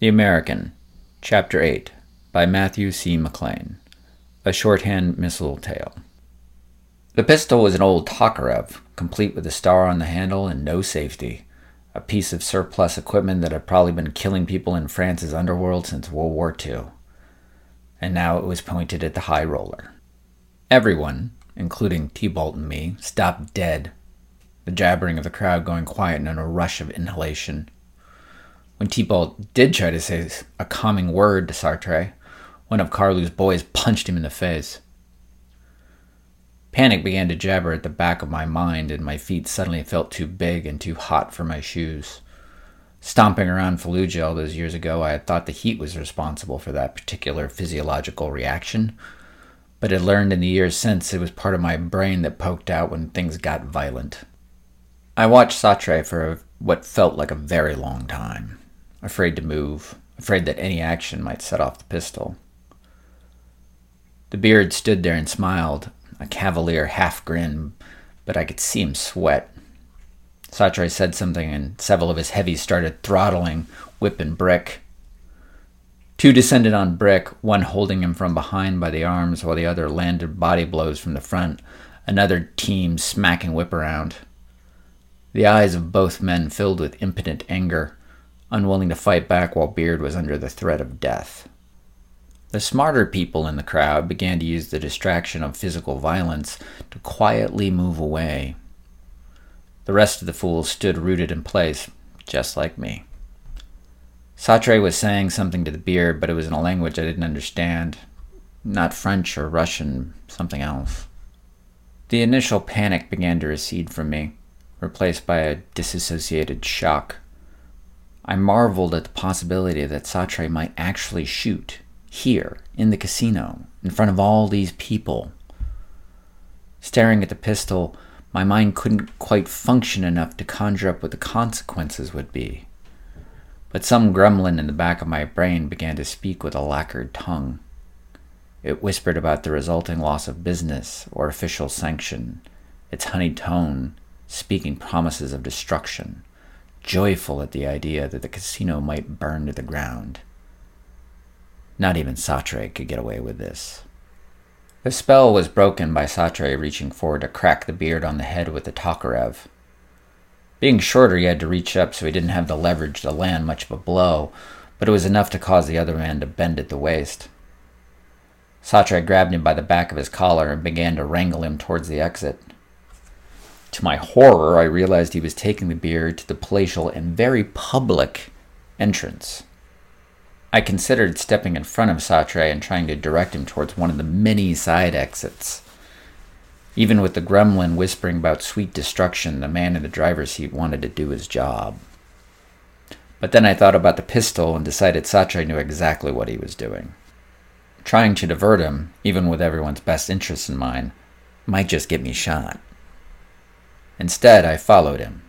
The American, Chapter 8, by Matthew C. McLean. A shorthand missile tale. The pistol was an old Tokarev, complete with a star on the handle and no safety. A piece of surplus equipment that had probably been killing people in France's underworld since World War II. And now it was pointed at the high roller. Everyone, including T-Bolt and me, stopped dead, the jabbering of the crowd going quiet in a rush of inhalation. When T-Bolt did try to say a calming word to Sartre, one of Carlu's boys punched him in the face. Panic began to jabber at the back of my mind, and my feet suddenly felt too big and too hot for my shoes. Stomping around Fallujah all those years ago, I had thought the heat was responsible for that particular physiological reaction, but had learned in the years since it was part of my brain that poked out when things got violent. I watched Sartre for what felt like a very long time afraid to move, afraid that any action might set off the pistol. The beard stood there and smiled, a cavalier half grin, but I could see him sweat. Sartre said something, and several of his heavies started throttling Whip and Brick. Two descended on Brick, one holding him from behind by the arms, while the other landed body blows from the front, another team smacking Whip around. The eyes of both men filled with impotent anger unwilling to fight back while Beard was under the threat of death. The smarter people in the crowd began to use the distraction of physical violence to quietly move away. The rest of the fools stood rooted in place, just like me. Sartre was saying something to the beard, but it was in a language I didn't understand. Not French or Russian, something else. The initial panic began to recede from me, replaced by a disassociated shock. I marveled at the possibility that Sartre might actually shoot here in the casino in front of all these people. Staring at the pistol, my mind couldn't quite function enough to conjure up what the consequences would be. But some gremlin in the back of my brain began to speak with a lacquered tongue. It whispered about the resulting loss of business or official sanction, its honeyed tone speaking promises of destruction joyful at the idea that the casino might burn to the ground. Not even Sartre could get away with this. The spell was broken by Sartre reaching forward to crack the beard on the head with the Tokarev. Being shorter, he had to reach up so he didn't have the leverage to land much of a blow, but it was enough to cause the other man to bend at the waist. Sartre grabbed him by the back of his collar and began to wrangle him towards the exit. To my horror, I realized he was taking the beard to the palatial and very public entrance. I considered stepping in front of Sartre and trying to direct him towards one of the many side exits. Even with the gremlin whispering about sweet destruction, the man in the driver's seat wanted to do his job. But then I thought about the pistol and decided Sartre knew exactly what he was doing. Trying to divert him, even with everyone's best interests in mind, might just get me shot. Instead, I followed him.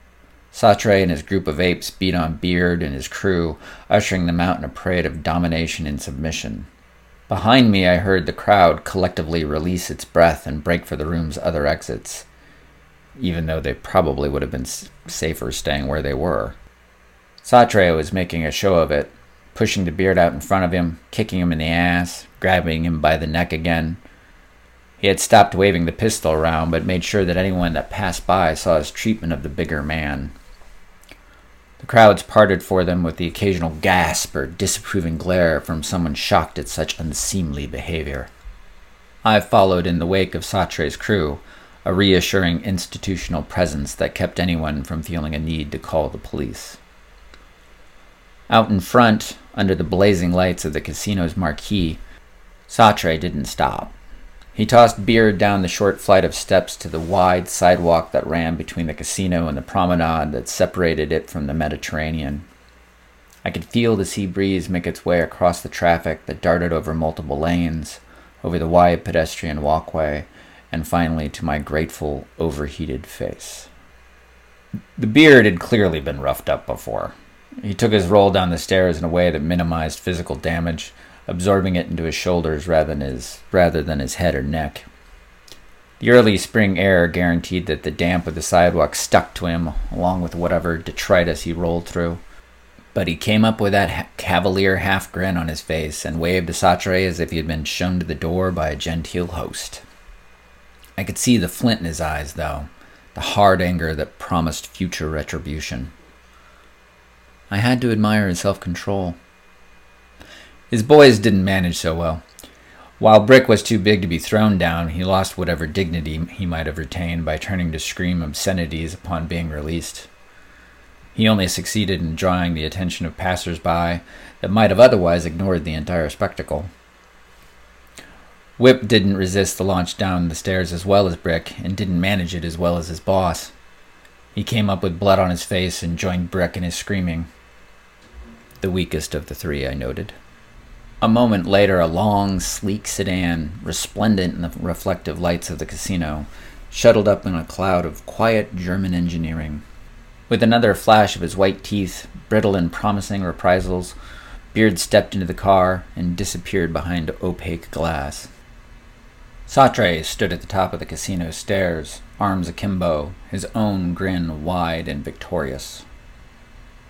Sartre and his group of apes beat on Beard and his crew, ushering them out in a parade of domination and submission. Behind me, I heard the crowd collectively release its breath and break for the room's other exits, even though they probably would have been safer staying where they were. Sartre was making a show of it, pushing the beard out in front of him, kicking him in the ass, grabbing him by the neck again, he had stopped waving the pistol around, but made sure that anyone that passed by saw his treatment of the bigger man. The crowds parted for them with the occasional gasp or disapproving glare from someone shocked at such unseemly behavior. I followed in the wake of Sartre's crew, a reassuring institutional presence that kept anyone from feeling a need to call the police. Out in front, under the blazing lights of the casino's marquee, Sartre didn't stop. He tossed Beard down the short flight of steps to the wide sidewalk that ran between the casino and the promenade that separated it from the Mediterranean. I could feel the sea breeze make its way across the traffic that darted over multiple lanes, over the wide pedestrian walkway, and finally to my grateful, overheated face. The beard had clearly been roughed up before. He took his roll down the stairs in a way that minimized physical damage, absorbing it into his shoulders rather than his, rather than his head or neck. The early spring air guaranteed that the damp of the sidewalk stuck to him, along with whatever detritus he rolled through. But he came up with that cavalier half grin on his face and waved to Sartre as if he had been shown to the door by a genteel host. I could see the flint in his eyes, though, the hard anger that promised future retribution. I had to admire his self control. His boys didn't manage so well. While Brick was too big to be thrown down, he lost whatever dignity he might have retained by turning to scream obscenities upon being released. He only succeeded in drawing the attention of passers-by that might have otherwise ignored the entire spectacle. Whip didn't resist the launch down the stairs as well as Brick, and didn't manage it as well as his boss. He came up with blood on his face and joined Brick in his screaming. The weakest of the three, I noted. A moment later, a long, sleek sedan, resplendent in the reflective lights of the casino, shuttled up in a cloud of quiet German engineering. With another flash of his white teeth, brittle and promising reprisals, Beard stepped into the car and disappeared behind opaque glass. Sartre stood at the top of the casino stairs, arms akimbo, his own grin wide and victorious.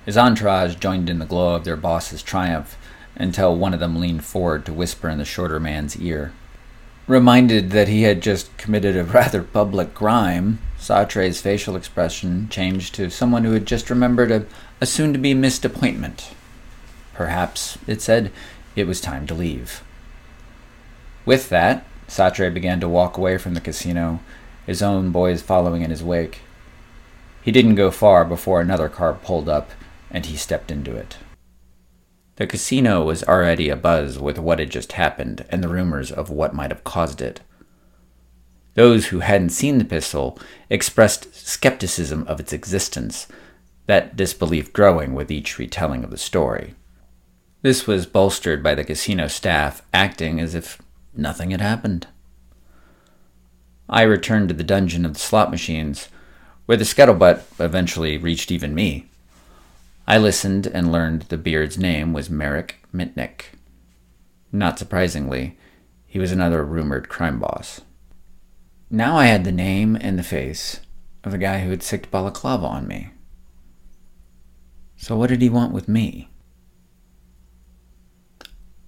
His entourage joined in the glow of their boss's triumph until one of them leaned forward to whisper in the shorter man's ear. Reminded that he had just committed a rather public crime, Sartre's facial expression changed to someone who had just remembered a, a soon to be missed appointment. Perhaps, it said, it was time to leave. With that, Sartre began to walk away from the casino, his own boys following in his wake. He didn't go far before another car pulled up, and he stepped into it. The casino was already abuzz with what had just happened and the rumors of what might have caused it. Those who hadn't seen the pistol expressed skepticism of its existence, that disbelief growing with each retelling of the story. This was bolstered by the casino staff acting as if nothing had happened. I returned to the dungeon of the slot machines, where the scuttlebutt eventually reached even me. I listened and learned the beard's name was Merrick Mitnick. Not surprisingly, he was another rumored crime boss. Now I had the name and the face of the guy who had sicked balaclava on me. So what did he want with me?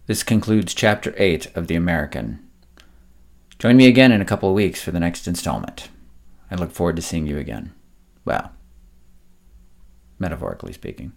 This concludes Chapter 8 of The American. Join me again in a couple of weeks for the next installment. I look forward to seeing you again. Well, metaphorically speaking.